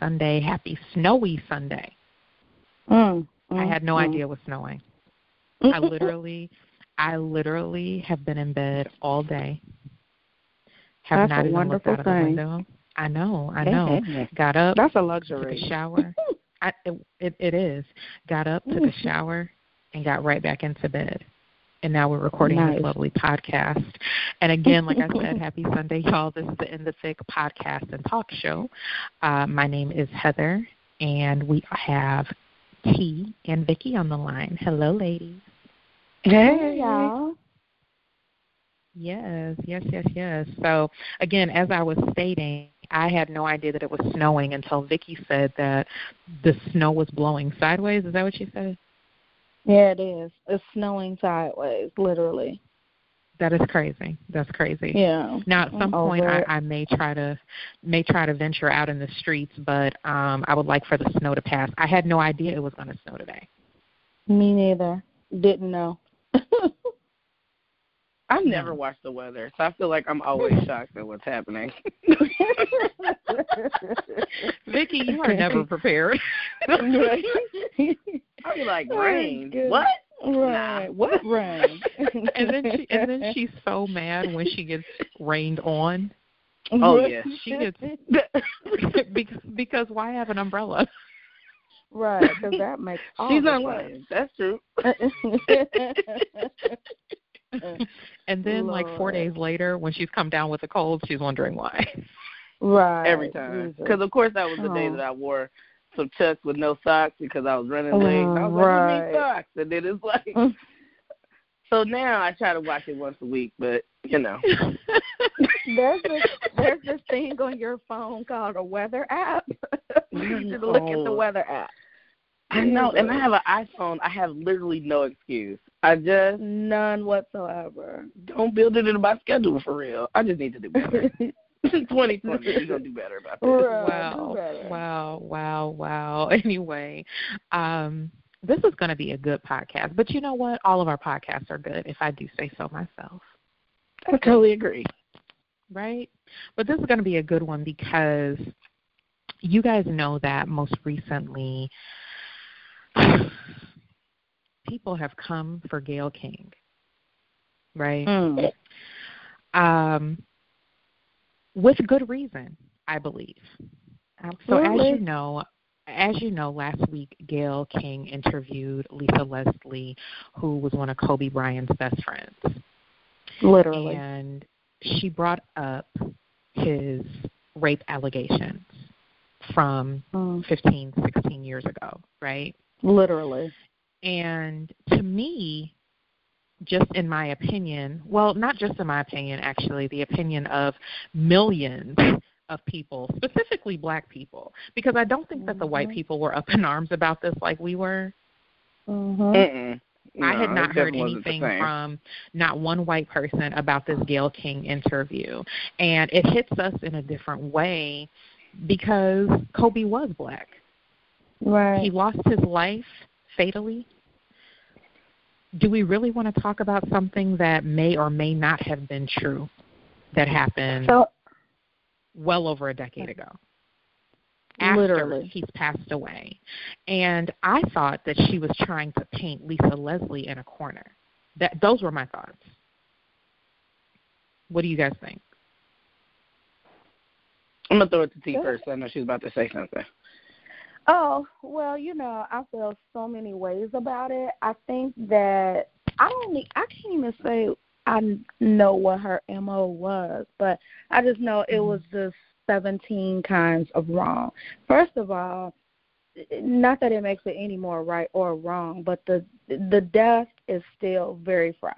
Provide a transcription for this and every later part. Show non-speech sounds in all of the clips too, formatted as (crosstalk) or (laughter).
Sunday, happy snowy Sunday. Mm, mm, I had no mm. idea it was snowing. I literally, I literally have been in bed all day. Have That's not a even looked wonderful out of the thing. window. I know, I know. Got up, That's a took luxury. a shower. I, it, it, it is. Got up, took a shower, and got right back into bed. And now we're recording Nice. this lovely podcast. And again, like I (laughs) said, happy Sunday, y'all. This is the In the Thick podcast and talk show. Uh, my name is Heather, and we have T and Vicky on the line. Hello, ladies. Hey, y'all. Yes, yes, yes, yes. So again, as I was stating, I had no idea that it was snowing until Vicky said that the snow was blowing sideways. Is that what she said? Yeah, it is. It's snowing sideways, literally. That is crazy. That's crazy. Yeah. Now, at some I'm point, I. I may try to may try to venture out in the streets, but um, I would like for the snow to pass. I had no idea it was going to snow today. Me neither. Didn't know. I've mm-hmm. never watched the weather, so I feel like I'm always (laughs) shocked at what's happening. (laughs) Vicky, you are never prepared. right. (laughs) I'll be like, rain? good. What? Right. What rain? and then she, and then she's so mad when she gets rained on. Oh, yeah. She gets because because why have an umbrella? right, because that makes all She's the not lying. That's true. (laughs) And then like four days later, when she's come down with a cold, she's wondering why. (laughs) right. Every time. Because, of course, that was the day Oh. that I wore some chucks with no socks because I was running late. Oh, I was like, I right. need socks. And then it's like, Mm. so now I try to watch it once a week, but, you know. (laughs) There's this there's this thing on your phone called a weather app. you need to look at the Oh. weather app. I know, and I have an (laughs) iPhone. I have literally no excuse. I just None whatsoever. don't build it into my schedule for real. I just need to do better. (laughs) 2020, you're gonna do better about this. Right. wow, better. wow, wow, wow. (laughs) Anyway, um, this is going to be a good podcast. But you know what? All of our podcasts are good, if I do say so myself. I totally agree. right? But this is going to be a good one because you guys know that most recently (coughs) people have come for Gayle King, right? Mm. Um, with good reason, I believe. Um, so as you know, as you know, last week Gayle King interviewed Lisa Leslie, who was one of Kobe Bryant's best friends Literally. and she brought up his rape allegations from Mm. 15, 16 years ago, right? Literally. And to me, just in my opinion, well, not just in my opinion, actually, the opinion of millions of people, specifically black people, because I don't think that the white Mhm. people were up in arms about this like we were. Mm-hmm. Mm-mm. I had not heard definitely wasn't the anything from not one white person about this Gayle King interview. And it hits us in a different way because Kobe was black. Right. He lost his life fatally. Do we really want to talk about something that may or may not have been true that happened so well over a decade ago? After Literally. he's passed away. And I thought that she was trying to paint Lisa Leslie in a corner. That those were my thoughts. What do you guys think? I'm gonna throw it to T first. I know she's about to say something. Oh, well, you know, I feel so many ways about it. I think that I don't I can't even say I know what her MO was, but I just know it was just 17 kinds of wrong. First of all, not that it makes it any more right or wrong, but the the death is still very fresh.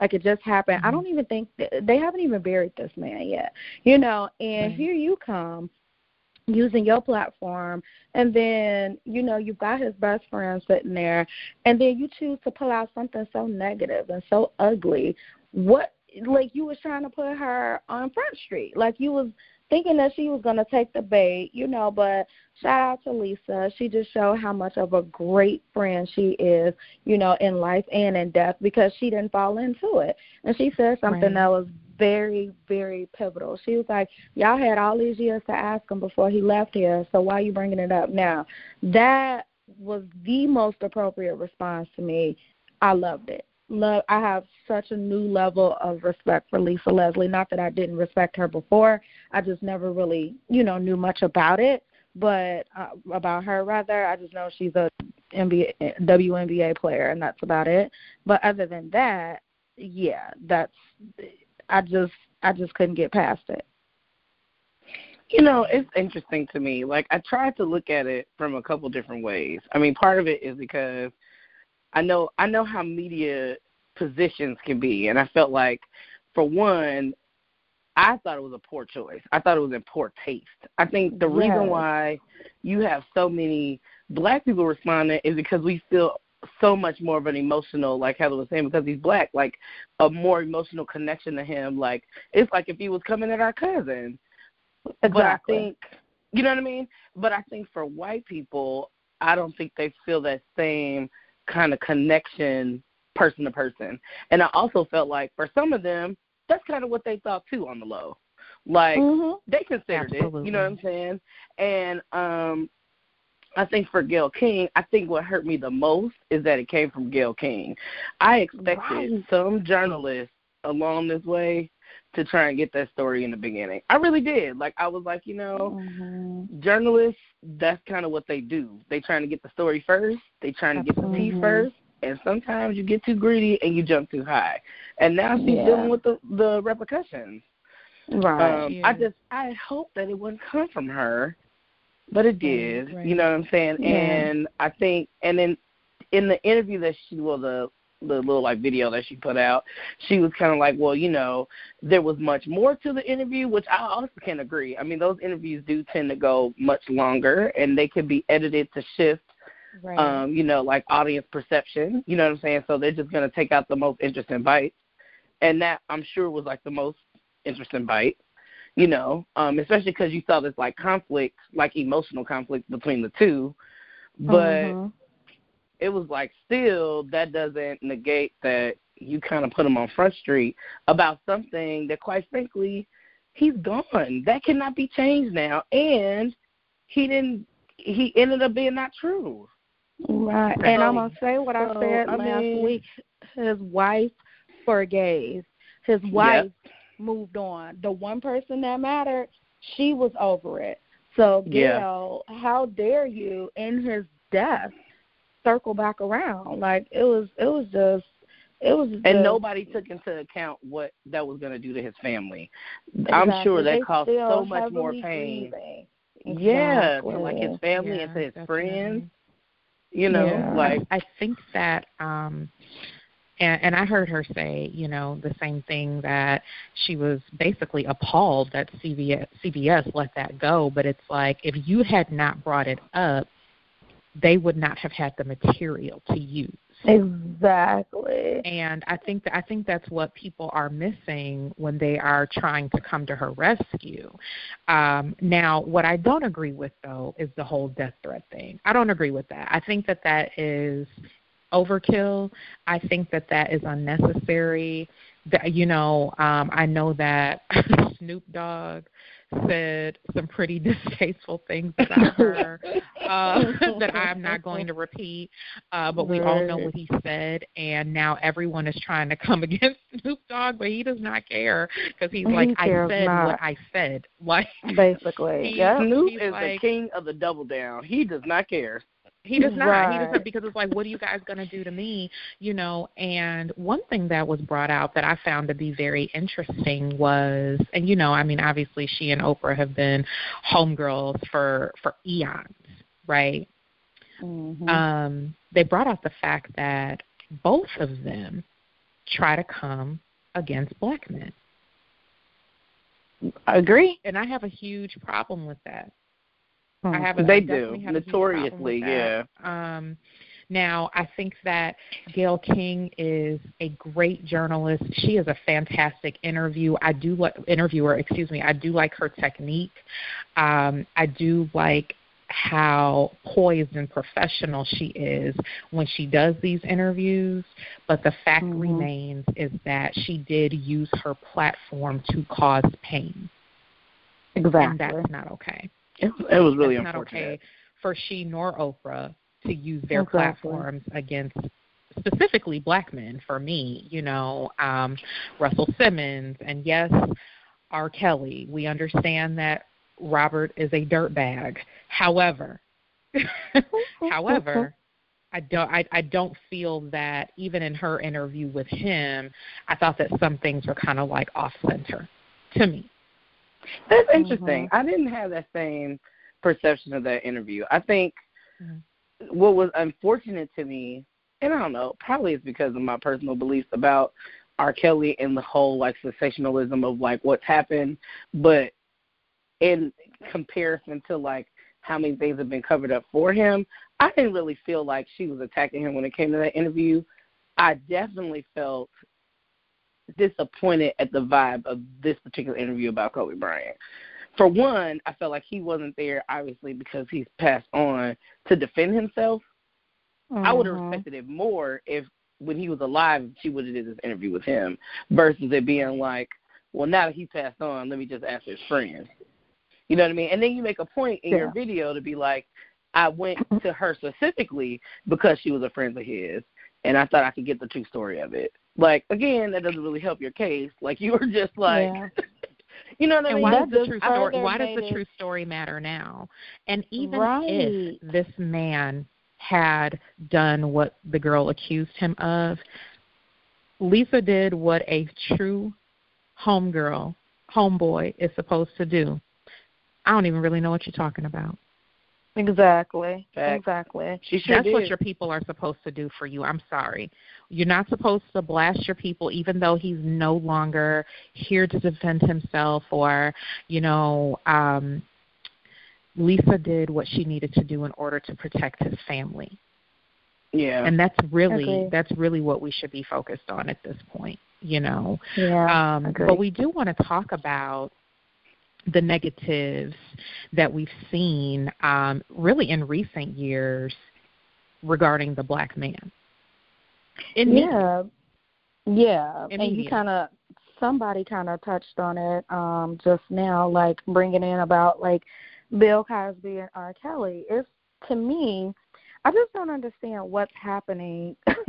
Like it just happened. I Mhm. don't even think th- they haven't even buried this man yet. You know, and Right. here you come using your platform and then you know you've got his best friend sitting there and then you choose to pull out something so negative and so ugly. What like you was trying to put her on front street. Like you was thinking that she was going to take the bait you know but shout out to lisa she just showed how much of a great friend she is you know in life and in death because she didn't fall into it and she said something Right. that was very, very pivotal. She was like, "Y'all had all these years to ask him before he left here, so why are you bringing it up now?" That was the most appropriate response to me. I loved it. Love. I have such a new level of respect for Lisa Leslie. Not that I didn't respect her before. I just never really, you know, knew much about it. But uh, about her, rather, I just know she's a NBA, WNBA player, and that's about it. But other than that, yeah, that's I just I just couldn't get past it. You know, it's interesting to me. Like I tried to look at it from a couple different ways. I mean, part of it is because I know I know how media positions can be, and I felt like, for one, I thought it was a poor choice. I thought it was in poor taste. I think the yes. reason why you have so many black people responding is because we feel so much more of an emotional, like Heather was saying, because he's black, like a more emotional connection to him. Like it's like if he was coming at our cousin. Exactly. But I think you know what I mean? But I think for white people, I don't think they feel that same kind of connection person to person. And I also felt like for some of them, that's kind of what they thought too on the low. Like mm-hmm. they considered Absolutely. it, you know what I'm saying? And um I think for Gayle King, I think what hurt me the most is that it came from Gayle King. I expected right. some journalists along this way to try and get that story in the beginning. I really did. Like I was like, you know, mm-hmm. journalists, that's kind of what they do. They trying to get the story first. They trying to get the tea first. And sometimes you get too greedy and you jump too high. And now she's yeah. dealing with the the repercussions. Right. Um, yeah. I just I hope that it wouldn't come from her but it did. Right. You know what I'm saying? Yeah. And I think, and then in the interview that she, well, the the little like video that she put out, she was kind of like, well, you know, there was much more to the interview, which I also can agree. I mean, those interviews do tend to go much longer, and they can be edited to shift. Right. Um, you know, like audience perception. You know what I'm saying? So they're just gonna take out the most interesting bites, and that I'm sure was like the most interesting bite you know, um, especially because you saw this like conflict, like emotional conflict between the two. But mm-hmm. it was like still that doesn't negate that you kind of put him on front street about something that, quite frankly, he's gone. That cannot be changed now, and he didn't. He ended up being not true. Right, and um, I'm gonna say what so, I said I last mean, week. His wife forgave. His wife yep moved on. The one person that mattered, she was over it. So Gayle, yeah. how dare you in his death circle back around? Like it was it was just it was just, And nobody took into account what that was gonna do to his family. Exactly. I'm sure that they caused so much more pain. Exactly. Yeah, to like his family yeah, and to his definitely. friends. You know, yeah. like I think that um and, and I heard her say, you know, the same thing that she was basically appalled that CBS, CBS let that go. But it's like if you had not brought it up, they would not have had the material to use. Exactly. And I think that I think that's what people are missing when they are trying to come to her rescue. Um, now, what I don't agree with though is the whole death threat thing. I don't agree with that. I think that that is overkill. I think that that is unnecessary. That you know, um, I know that (laughs) Snoop Dogg said some pretty (laughs) distasteful things about her uh, (laughs) that I'm not going to repeat. Uh, but we all know what he said, and now everyone is trying to come against Snoop Dogg, but he does not care because he's he like, I said not. what I said. Like basically, he, yeah. Snoop is like, the king of the double down. He does not care. He does not. Right. He does not because it's like, what are you guys going to do to me? You know. And one thing that was brought out that I found to be very interesting was, and you know, I mean, obviously she and Oprah have been homegirls for for eons, right? Mm-hmm. Um, they brought out the fact that both of them try to come against black men. I agree, and I have a huge problem with that. I have. A, they I do notoriously, yeah. Um, now, I think that Gayle King is a great journalist. She is a fantastic interview. I do like interviewer, excuse me. I do like her technique. Um, I do like how poised and professional she is when she does these interviews, but the fact mm-hmm. remains is that she did use her platform to cause pain. Exactly. And that's not okay. It, it was really that's unfortunate. not okay for she nor Oprah to use their exactly. platforms against specifically black men for me, you know, um, Russell Simmons and yes, R. Kelly. We understand that Robert is a dirtbag. However, (laughs) however, I don't I, I don't feel that even in her interview with him, I thought that some things were kind of like off center to me. That's interesting. Mm-hmm. I didn't have that same perception of that interview. I think mm-hmm. what was unfortunate to me, and I don't know, probably it's because of my personal beliefs about R. Kelly and the whole like sensationalism of like what's happened, but in comparison to like how many things have been covered up for him, I didn't really feel like she was attacking him when it came to that interview. I definitely felt disappointed at the vibe of this particular interview about Kobe Bryant. For one, I felt like he wasn't there, obviously, because he's passed on to defend himself. Mm-hmm. I would have respected it more if, when he was alive, she would have did this interview with him, versus it being like, well, now that he passed on, let me just ask his friends. You know what I mean? And then you make a point in yeah. your video to be like, I went to her specifically because she was a friend of his, and I thought I could get the true story of it. Like again, that doesn't really help your case. Like you were just like, yeah. (laughs) you know what and I mean? Why does the true story? Why does the true story matter now? And even right. if this man had done what the girl accused him of, Lisa did what a true homegirl, homeboy is supposed to do. I don't even really know what you're talking about. Exactly. Exactly. She sure That's did. what your people are supposed to do for you. I'm sorry. You're not supposed to blast your people even though he's no longer here to defend himself or, you know, um Lisa did what she needed to do in order to protect his family. Yeah. And that's really that's really what we should be focused on at this point, you know. Yeah. Um but we do want to talk about the negatives that we've seen um, really in recent years regarding the black man. In yeah, yeah, in and media. you kind of somebody kind of touched on it um, just now, like bringing in about like Bill Cosby and R. Kelly. It's to me, I just don't understand what's happening (laughs)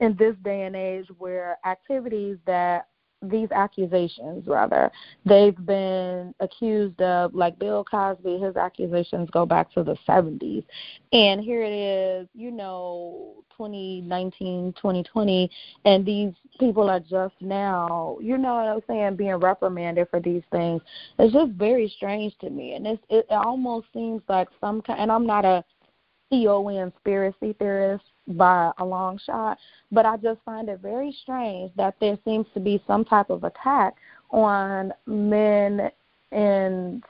in this day and age where activities that these accusations rather. They've been accused of like bill cosby his accusations go back to the 70s and here it is you know 2019 2020 and these people are just now you know what i'm saying being reprimanded for these things. It's just very strange to me. And it's it almost seems like some kind and i'm not a con conspiracy theorist by a long shot, but I just find it very strange that there seems to be some type of attack on men in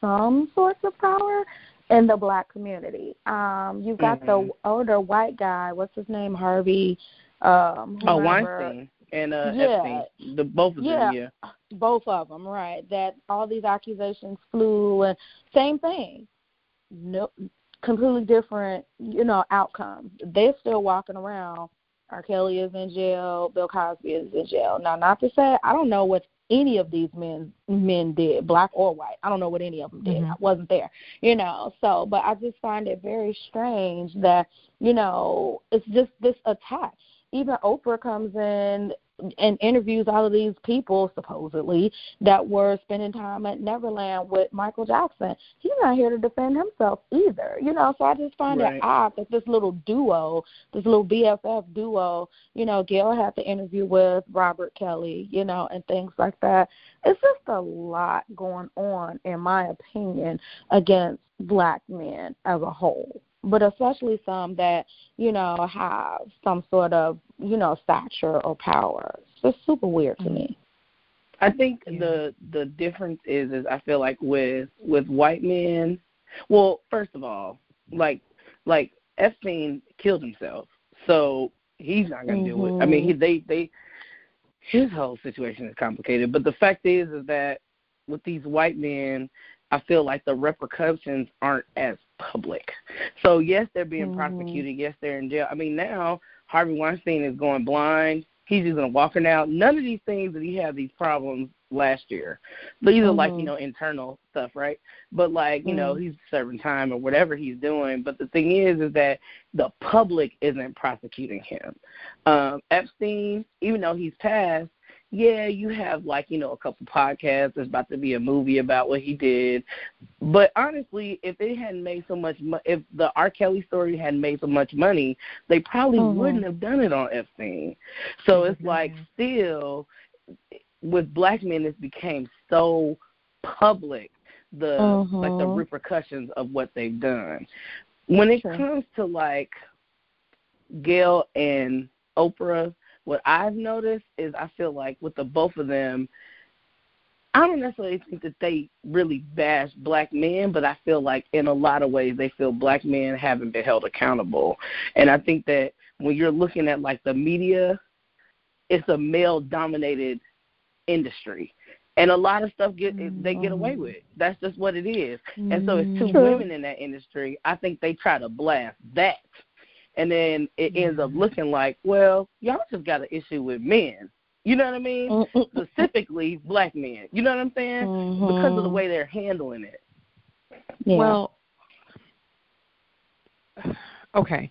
some sorts of power in the black community. Um, you've got mm-hmm. the older white guy, what's his name, Harvey um Oh, Weinstein and uh yeah. Epstein. The both of yeah. them, yeah. Both of them, right. That all these accusations flew and same thing. No completely different, you know, outcomes. They're still walking around. R. Kelly is in jail. Bill Cosby is in jail. Now, not to say I don't know what any of these men men did, black or white. I don't know what any of them did. Mm-hmm. I wasn't there, you know. So, but I just find it very strange that you know it's just this attack. Even Oprah comes in and interviews all of these people supposedly that were spending time at Neverland with Michael Jackson. He's not here to defend himself either, you know. So I just find right. it odd that this little duo, this little BFF duo, you know, Gayle had the interview with Robert Kelly, you know, and things like that. It's just a lot going on, in my opinion, against black men as a whole but especially some that you know have some sort of you know stature or power. So it's super weird to me. I think yeah. the the difference is is I feel like with with white men, well, first of all, like like Epstein killed himself, so he's not going to mm-hmm. do it. I mean, he they they his whole situation is complicated, but the fact is is that with these white men, I feel like the repercussions aren't as public. So yes, they're being Mhm. prosecuted. Yes, they're in jail. I mean, now Harvey Weinstein is going blind. He's a walker now. None of these things that he had these problems last year. These are like you Mhm. know internal stuff, right? But like you know Mhm. he's serving time or whatever he's doing. But the thing is, is that the public isn't prosecuting him. Um, Epstein, even though he's passed, yeah, you have like you know a couple podcasts. There's about to be a movie about what he did. But honestly, if it hadn't made so much, mo- if the R. Kelly story hadn't made so much money, they probably Mhm. wouldn't have done it on Epstein. So it's like Mhm. still with black men, it became so public the like the Mhm. repercussions of what they've done. When it Sure. comes to like Gayle and Oprah, what I've noticed is I feel like with the both of them, I don't necessarily think that they really bash black men, but I feel like in a lot of ways they feel black men haven't been held accountable. And I think that when you're looking at like the media, it's a male dominated industry. And a lot of stuff get they get away mm-hmm. with. That's just what it is. And so it's two women in that industry. I think they try to blast that. And then it ends up looking like, well, y'all just got an issue with men. You know what I mean? Mhm. Specifically black men. You know what I'm saying? Because of the Mhm. way they're handling it. Yeah. Well, okay.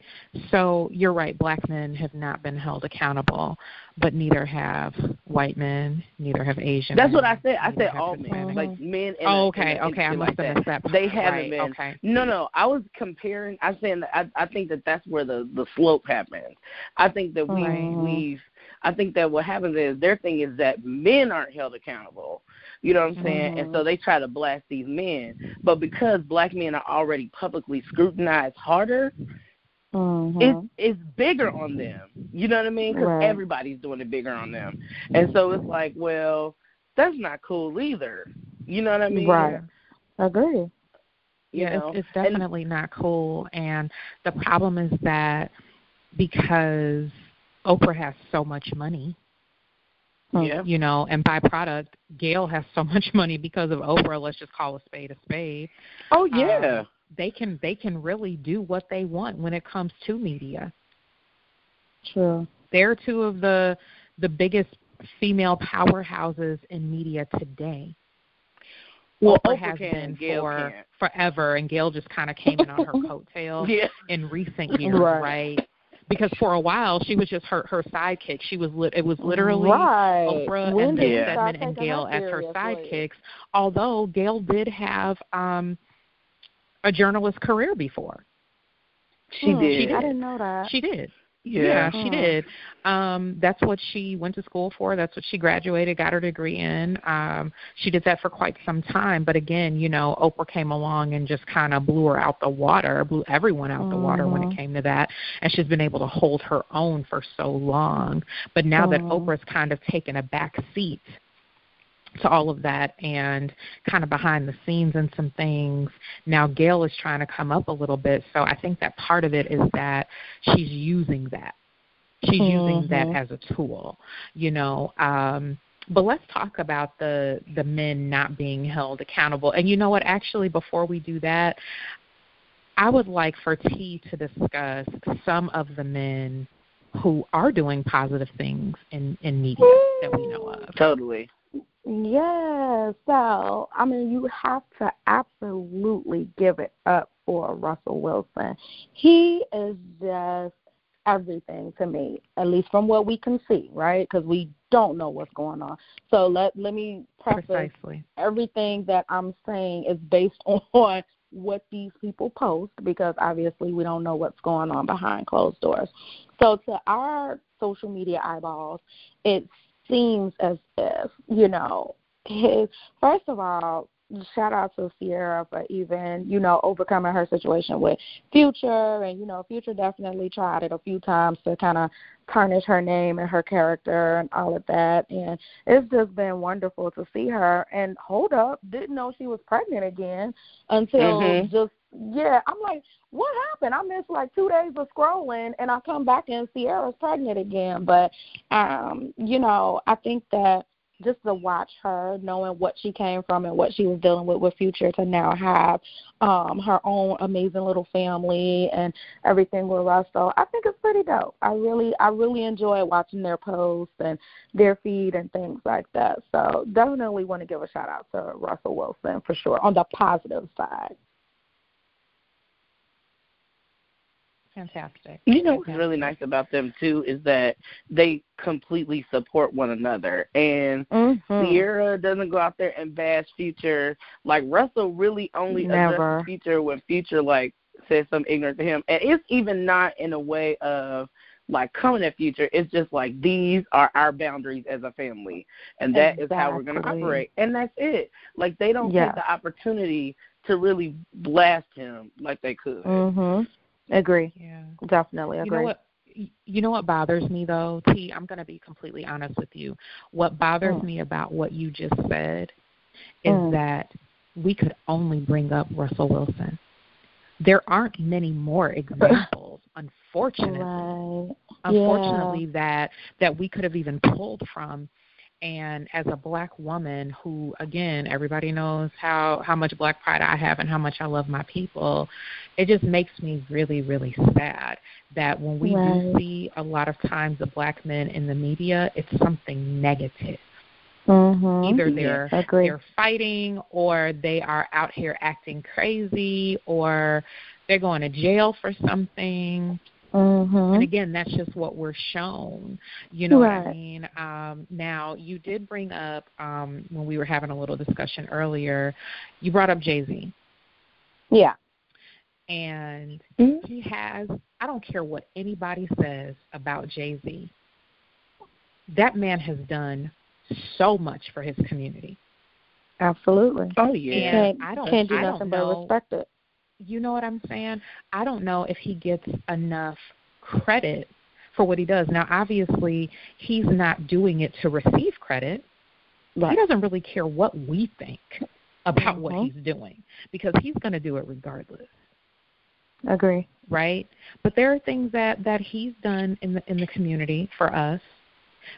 So you're right. Black men have not been held accountable, but neither have white men, neither have Asian. That's men, what I said. I said all men, like men. In Oh, okay, in a okay. I industry must like have that. missed that. They haven't right, been. Okay. No, no. I was comparing. I'm saying that I, I think that that's where the the slope happens. I think that we Right. we've. I think that what happens is their thing is that men aren't held accountable. You know what I'm saying? And so mm-hmm. they try to blast these men, but because black men are already publicly scrutinized harder, Mhm. it's it's bigger on them. You know what I mean? Because Right. everybody's doing it bigger on them, and so it's like, well, that's not cool either. You know what I mean? Right. I agree. You yeah, know? it's, it's And- definitely not cool. And the problem is that because Oprah has so much money, yeah. you know, and by product, Gayle has so much money because of Oprah. Let's just call a spade a spade. Oh yeah. Um, they can they can really do what they want when it comes to media. True. They're two of the the biggest female powerhouses in media today. well, Oprah, Oprah has can, been Gayle for can't. forever, and Gayle just kind of came in on her (laughs) coattails Yeah. in recent (laughs) years, Right. right? Because for a while she was just her her sidekick. She was lit. It was literally right. Oprah when and did then you Yeah. Stedman and Gayle as her sidekicks. Although Gayle did have um a journalist career before. She Hmm, did. I didn't know that. She did. Yeah. Yeah, she Hmm. did. Um, that's what she went to school for. That's what she graduated, got her degree in. Um, she did that for quite some time. But again, you know, Oprah came along and just kind of blew her out the water, blew everyone out the water when it Mhm. came to that. And she's been able to hold her own for so long. But now that Mhm. Oprah's kind of taken a back seat to all of that and kind of behind the scenes and some things. Now Gayle is trying to come up a little bit, so I think that part of it is that she's using that. She's using that Mhm. as a tool, you know. Um but let's talk about the the men not being held accountable. And you know what? Actually, before we do that, I would like for T to discuss some of the men who are doing positive things in in media that we know of. Totally. Yeah, so I mean, you have to absolutely give it up for Russell Wilson. He is just everything to me, at least from what we can see, right? Because we don't know what's going on. So let let me preface Precisely. everything that I'm saying is based (laughs) on what these people post because obviously we don't know what's going on behind closed doors. So to our social media eyeballs, it seems as if, you know, his first of all, shout out to Ciara for even, you know, overcoming her situation with Future. And, you know, Future definitely tried it a few times to kind of tarnish her name and her character and all of that and it's just been wonderful to see her and hold up, didn't know she was pregnant again until Mhm. just yeah, I'm like, what happened? I missed like two days of scrolling and I come back and Ciara's pregnant again. But um, you know, I think that just to watch her, knowing what she came from and what she was dealing with with Future, to now have um her own amazing little family and everything with Russell. I think it's pretty dope. I really, I really enjoy watching their posts and their feed and things like that. So definitely want to give a shout out to Russell Wilson for sure on the positive side. Fantastic. You know what's really nice about them too is that they completely support one another. And mm-hmm. Ciara doesn't go out there and bash Future. Like Russell really only Never. addresses Future when Future like says something ignorant to him. And it's even not in a way of like coming at Future. It's just like these are our boundaries as a family, and that exactly. is how we're going to operate. And that's it. Like they don't yeah. take the opportunity to really blast him like they could. Mhm. Agree. Yeah. Definitely agree. You know what? You know what bothers me though, T. I'm going to be completely honest with you. What bothers Mm. me about what you just said is Mm. that we could only bring up Russell Wilson. There aren't many more examples, (laughs) unfortunately. Right. Unfortunately, that that we could have even pulled from. And as a black woman who, again, everybody knows how how much black pride I have and how much I love my people, it just makes me really, really sad that when we Right. do see a lot of times the black men in the media, it's something negative. Mhm. Either they're Agree. they're fighting or they are out here acting crazy or they're going to jail for something. And Mhm. again, that's just what we're shown. You know what I mean? Um, now, you did bring up um, when we were having a little discussion earlier. You brought up Jay Z, Yeah. and Mhm. he has. I don't care what anybody says about Jay Z. That man has done so much for his community. Absolutely. Oh yeah. Can't, I don't- can't do I don't nothing but know. respect it. You know what I'm saying? I don't know if he gets enough credit for what he does. Now, obviously, he's not doing it to receive credit. He doesn't really care what we think about what Mhm. he's doing because he's going to do it regardless, Agree. right? But there are things that that he's done in the in the community for us.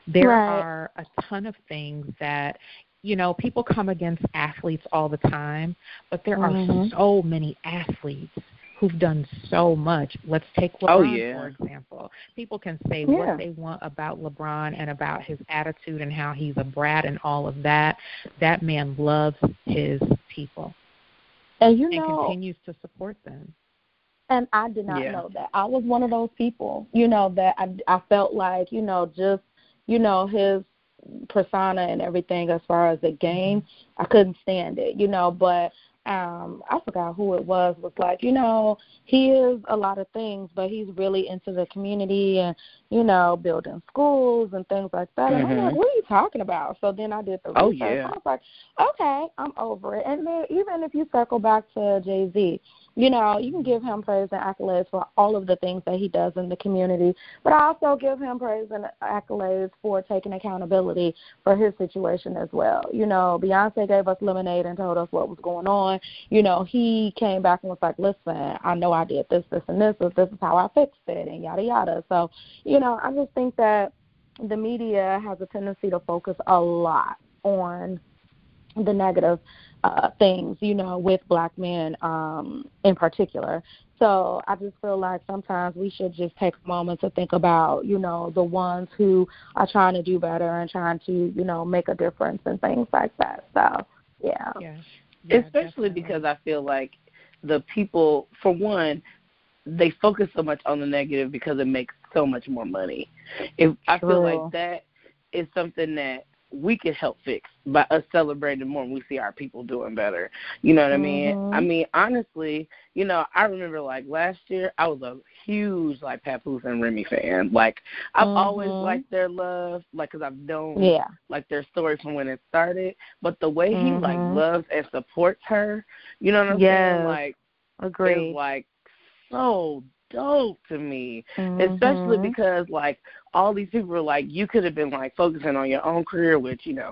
There Right. are a ton of things that you know, people come against athletes all the time, but there are Mhm. so many athletes who've done so much. Let's take LeBron Oh, yeah. for example. People can say Yeah. what they want about LeBron and about his attitude and how he's a brat and all of that. That man loves his people And you and know, continues to support them. And I did not Yeah. know that. I was one of those people, you know, that I I felt like, you know, just you know, his persona and everything as far as the game, I couldn't stand it, you know, but um I forgot who it was was like, you know, he is a lot of things, but he's really into the community and, you know, building schools and things like that. And I'm like, Mhm. what are you talking about? So then I did the Oh, research. yeah. I was like, okay, I'm over it. And then even if you circle back to Jay Z, you know, you can give him praise and accolades for all of the things that he does in the community, but I also give him praise and accolades for taking accountability for his situation as well. You know, Beyonce gave us lemonade and told us what was going on. You know, he came back and was like, listen, I know I did this, this, and this, but this is how I fixed it, and yada, yada. So, you know, I just think that the media has a tendency to focus a lot on the negative uh things you know with black men um in particular so i just feel like sometimes we should just take a moment to think about you know the ones who are trying to do better and trying to you know make a difference and things like that so yeah Yeah. Yeah, Especially definitely. because I feel like the people, for one, they focus so much on the negative because it makes so much more money. If I feel True. like that is something that we could help fix by us celebrating more when we see our people doing better. You know what I mean? Mhm. I mean, honestly, you know, I remember like last year I was a huge like Papoose and Remy fan. Like I've always Mhm. liked their love, like because I've known yeah like their story from when it started. But the way he like Mhm. loves and supports her, you know what I'm Yes. saying? Like agreed is like so dope to me. Especially Mhm. because like all these people were like you could have been like focusing on your own career, which, you know,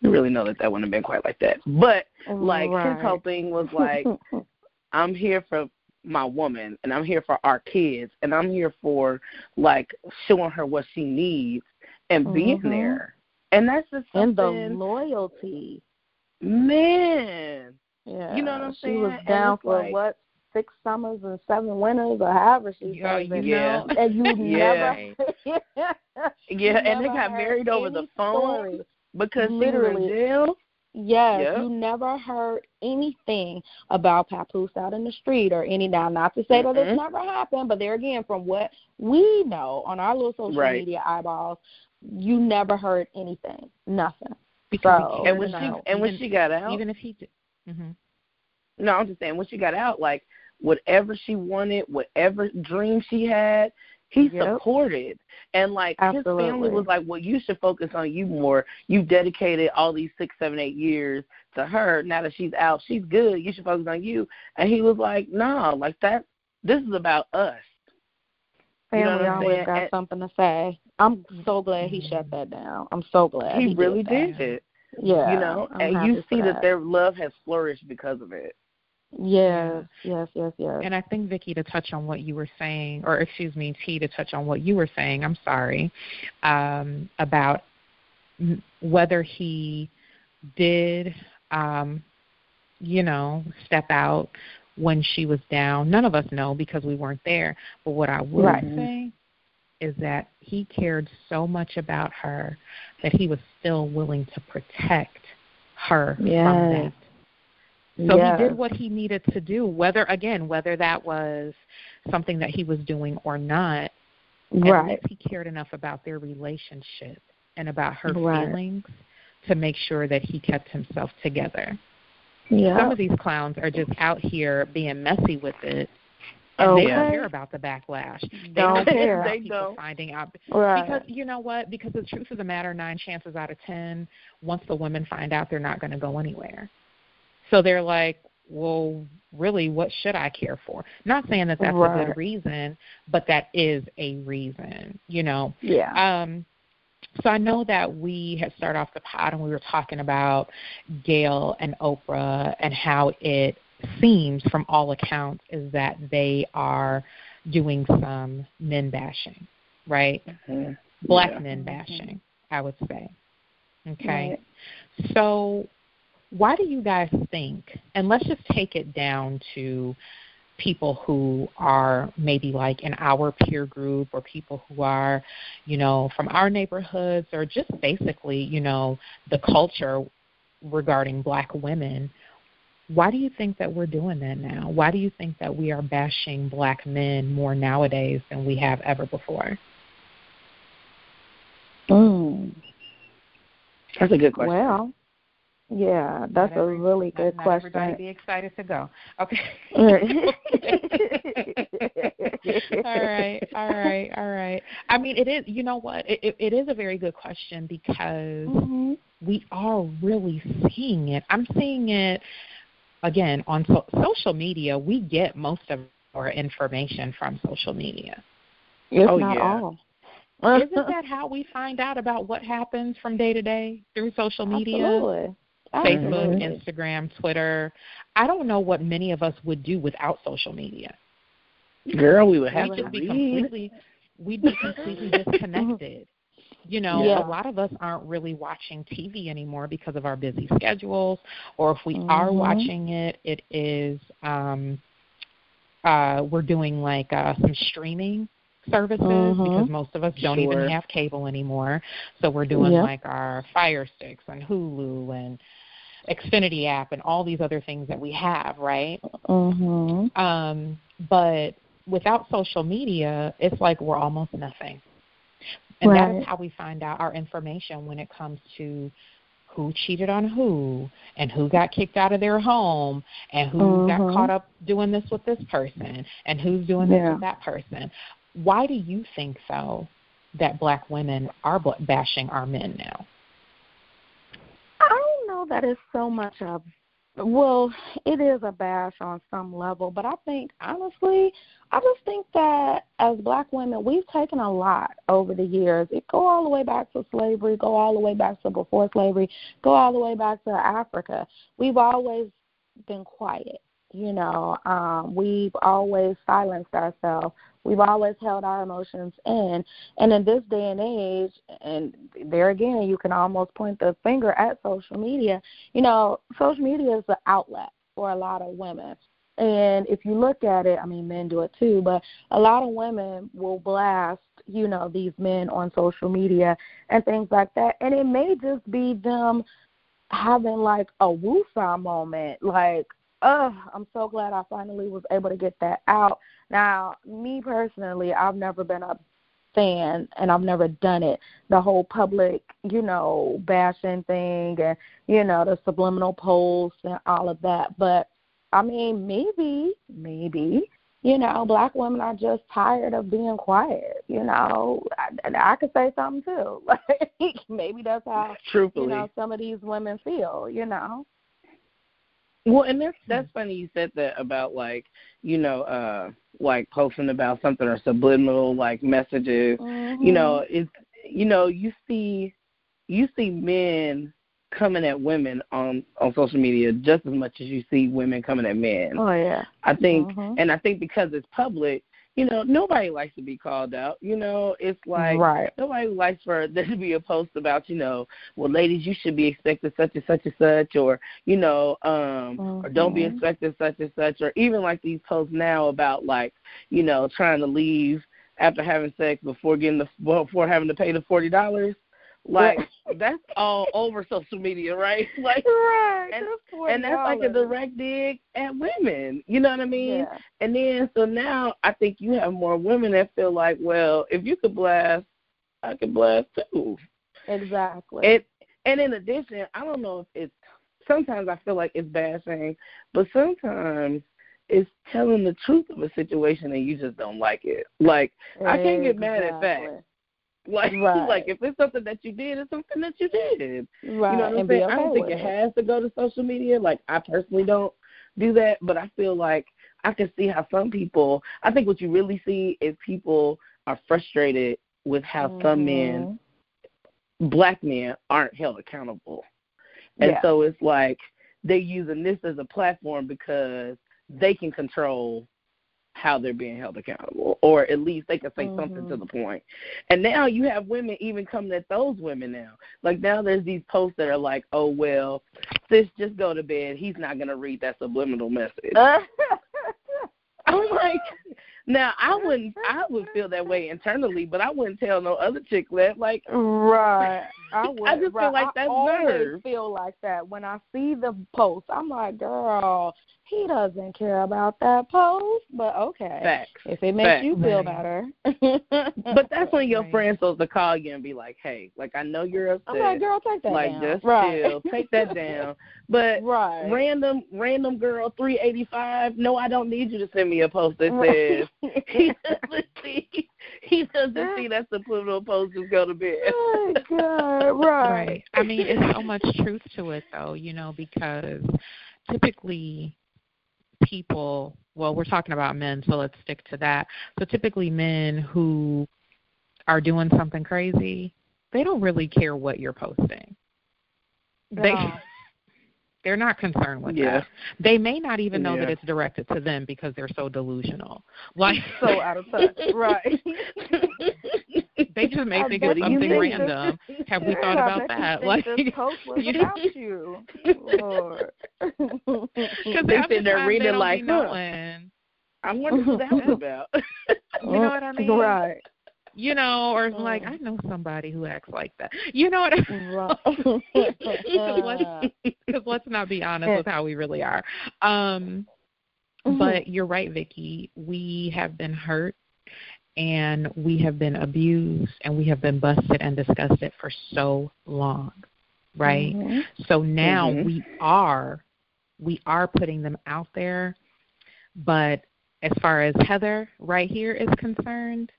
we really know that that wouldn't have been quite like that. But like right. his whole thing was like (laughs) I'm here for my woman and I'm here for our kids and I'm here for like showing her what she needs and being Mhm. there. And that's just and the loyalty. man. Yeah, You know what I'm saying? She was down for like- what six summers and seven winters, or however she says it. Yeah. And you (laughs) Yeah. never, (laughs) Yeah, and they got married over the phone story. because she was Literally. in jail. Yes, Yep. you never heard anything about Papoose out in the street or any now. Not to say that Mm-mm. it's never happened, but there again, from what we know on our little social Right. media eyeballs, you never heard anything, nothing. Because So- And when she and when even- she got out, even if he did. hmm no, I'm just saying when she got out, like whatever she wanted, whatever dream she had, he Yep. supported. And like his family was like, Well, you should focus on you more. You've dedicated all these six, seven, eight years to her. Now that she's out, she's good. You should focus on you. And he was like, No, like that this is about us. You know Family always got And- something to say. I'm so glad he shut that down. I'm so glad he, he, really did. did it. Yeah, you know, I'm and you see that their love has flourished because of it. Yes, yes, yes, yes. And I think Vicky, to touch on what you were saying, or excuse me, T, to touch on what you were saying. I'm sorry um, about whether he did, um, you know, step out when she was down. None of us know because we weren't there. But what I would Right. say is that he cared so much about her that he was still willing to protect her from that. So yes. he did what he needed to do, whether again, whether that was something that he was doing or not. Right. he cared enough about their relationship and about her Right. feelings to make sure that he kept himself together. Yeah. Some of these clowns are just out here being messy with it. And they don't care about the backlash. They Don't care. about They people don't. finding out right. because you know what? Because the truth of the matter, nine chances out of ten, once the women find out, they're not going to go anywhere. So they're like, well, really, what should I care for? Not saying that that's a good reason, but that is a reason, you know. yeah. Um, so I know that we had started off the pod and we were talking about Gayle and Oprah and how it seems, from all accounts, is that they are doing some men bashing, right? Mhm. Black Yeah. men bashing, I would say. Okay. Right. So, why do you guys think, and let's just take it down to people who are maybe like in our peer group or people who are, you know, from our neighborhoods or just basically, you know, the culture regarding black women. Why do you think that we're doing that now? Why do you think that we are bashing black men more nowadays than we have ever before? Mm. That's a good question. Well, yeah, that's a really good not question. Everybody be excited to go. Okay. (laughs) all right, all right, all right. I mean, it is. You know what? It, it, it is a very good question because Mhm. we are really seeing it. I'm seeing it again on so- social media. We get most of our information from social media. Oh, not yeah. all. Isn't that how we find out about what happens from day to day through social media? (laughs) Absolutely. Facebook, Absolutely. Instagram, Twitter. I don't know what many of us would do without social media. Girl, we would have We'd to just be completely we'd be completely (laughs) disconnected. You know, Yeah. a lot of us aren't really watching TV anymore because of our busy schedules, or if we are Mhm. watching it, it is um uh we're doing like uh some streaming services Mhm. because most of us don't Sure. even have cable anymore. So we're doing Yep. like our Fire Sticks and Hulu and Xfinity app and all these other things that we have, right? Mhm. Um, but without social media, it's like we're almost nothing. And that Right. is how we find out our information when it comes to who cheated on who and who got kicked out of their home and who got Mhm. caught up doing this with this person and who's doing this Yeah. with that person. Why do you think though that black women are bashing our men now? That it's so much of well, it is a bash on some level, but I think honestly, I just think that as black women, we've taken a lot over the years. It go all the way back to slavery, go all the way back to before slavery, go all the way back to Africa. We've always been quiet. You know, um, we've always silenced ourselves we've always held our emotions in. And in this day and age, and there again, you can almost point the finger at social media. You know, social media is the outlet for a lot of women. And if you look at it, I mean, men do it too, but a lot of women will blast, you know, these men on social media and things like that. And it may just be them having like a woosah moment, like, oh, I'm so glad I finally was able to get that out. Now, me personally, I've never been a fan and I've never done it. The whole public, you know, bashing thing and, you know, the subliminal posts and all of that. But I mean, maybe, maybe, you know, black women are just tired of being quiet. You know, I, I could say something too. (laughs) Like maybe that's how Truthfully. you know some of these women feel. You know. Well, and that's that's funny you said that about like you know uh like posting about something or subliminal like messages. Mm-hmm. You know, it's you know you see you see men coming at women on on social media just as much as you see women coming at men. Oh yeah. I think, Mhm. and I think because it's public, you know, nobody likes to be called out. You know, it's like right. nobody likes for there to be a post about, you know, well, ladies, you should be expected such and such and such, or you know, um, or don't be Mhm. expected such and such, or even like these posts now about like, you know, trying to leave after having sex before getting the before having to pay the forty dollars. Like (laughs) that's all over social media, right? (laughs) Like Right. and- Just and that's like a direct dig at women. You know what I mean? Yeah. And then so now I think you have more women that feel like, well, if you could blast, I could blast too. Exactly. And and in addition, I don't know if it's sometimes I feel like it's bad bashing, but sometimes it's telling the truth of a situation and you just don't like it. Like I can't get mad at facts. (laughs) Like Right. like if it's something that you did, it's something that you did. Right. You know what I'm and saying? okay I don't think with it has to go to social media. Like I personally don't do that, but I feel like I can see how some people. I think what you really see is people are frustrated with how some mm-hmm. men, black men, aren't held accountable, and Yeah. so it's like they're using this as a platform because they can control how they're being held accountable, or at least they can say something to Mhm. the point. And now you have women even coming at those women now. Like now there's these posts that are like, oh well, sis, just go to bed. He's not gonna read that subliminal message. (laughs) I'm like, now I wouldn't, I would feel that way internally, but I wouldn't tell no other chick that. Like, Right. I (laughs) would. I just feel right. like I that's always nerve. feel like that when I see the post. I'm like, girl, he doesn't care about that post, but okay. facts. If it makes Facts. you feel better. (laughs) But that's when your Right. friend's supposed to call you and be like, hey, like I know you're upset. I'm girl, take that like down. just right. chill, take that (laughs) down. But right. random random girl three eighty five. No, I don't need you to send me a post that Right. says (laughs) he doesn't see he doesn't see that subliminal post just go to bed. oh God, right. Right. I mean, it's so much truth to it, though, you know, because typically people, well, we're talking about men, so let's stick to that. So typically, men who are doing something crazy, they don't really care what you're posting. They No. (laughs) they're not concerned with Yeah. that. They may not even know that it's directed to them because they're so delusional. (laughs) Like so out of touch. Right. (laughs) (laughs) they just may think it's something random. Have we (laughs) thought about that? (laughs) Like this post was you- about you. Because They sitting there reading like, huh. knowing. I wonder what that was about. You know what I mean? Right. You know, or like Mm. I know somebody who acts like that. You know what? I Right. Because let's not be honest with how we really are. Um, Mm-hmm. but you're right, Vicky. We have been hurt, and we have been abused, and we have been busted and disgusted for so long, right? Mhm. So now Mhm. we are we are putting them out there, but as far as Heather right here is concerned,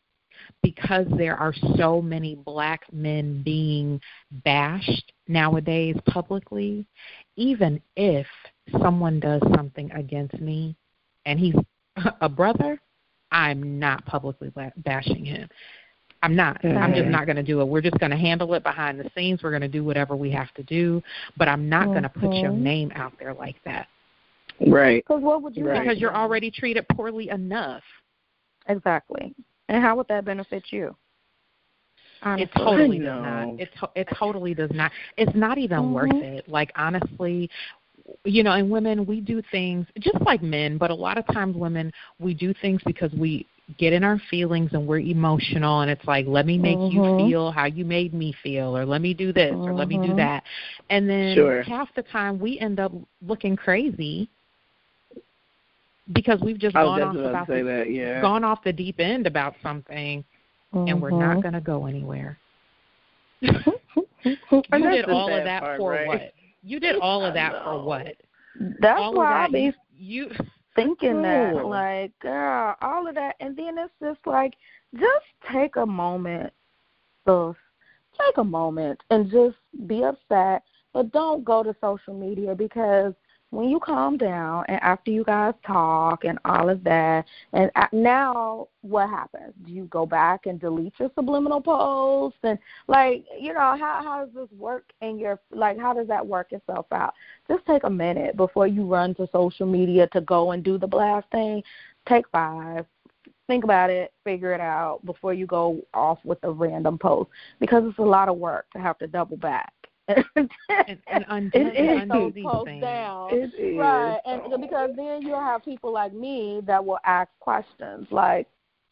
because there are so many black men being bashed nowadays publicly, even if someone does something against me and he's (laughs) a brother, I'm not publicly bashing him. I'm not. I'm just not going to do it. We're just going to handle it behind the scenes. We're going to do whatever we have to do, but I'm not going to put your name out there like that right. Because what would you Right. because you're already treated poorly enough. Exactly. And how would that benefit you? Honestly. It totally does not. It to- it totally does not. It's not even mm-hmm. worth it. Like honestly, you know, and women we do things just like men, but a lot of times women we do things because we get in our feelings and we're emotional and it's like let me make mm-hmm. you feel how you made me feel or let me do this mm-hmm. or let me do mm-hmm. that and then sure. half the time we end up looking crazy because we've just gone off about the, that, yeah. gone off the deep end about something mm-hmm. and we're not mm-hmm. going to go anywhere (laughs) you did all of that part, for right? what you did all of that for what? That's all why I be you (laughs) thinking that like girl all of that. And then it's just like just take a moment so take a moment and just be upset but don't go to social media because when you calm down and after you guys talk and all of that, and now what happens? Do you go back and delete your subliminal posts and like you know how how does this work in your like how does that work itself out? Just take a minute before you run to social media to go and do the blast thing. Take five, think about it, figure it out before you go off with a random post because it's a lot of work to have to double back (laughs) and, and undo, it and undo these things. Down. It is. Right, and because then you'll have people like me that will ask questions like,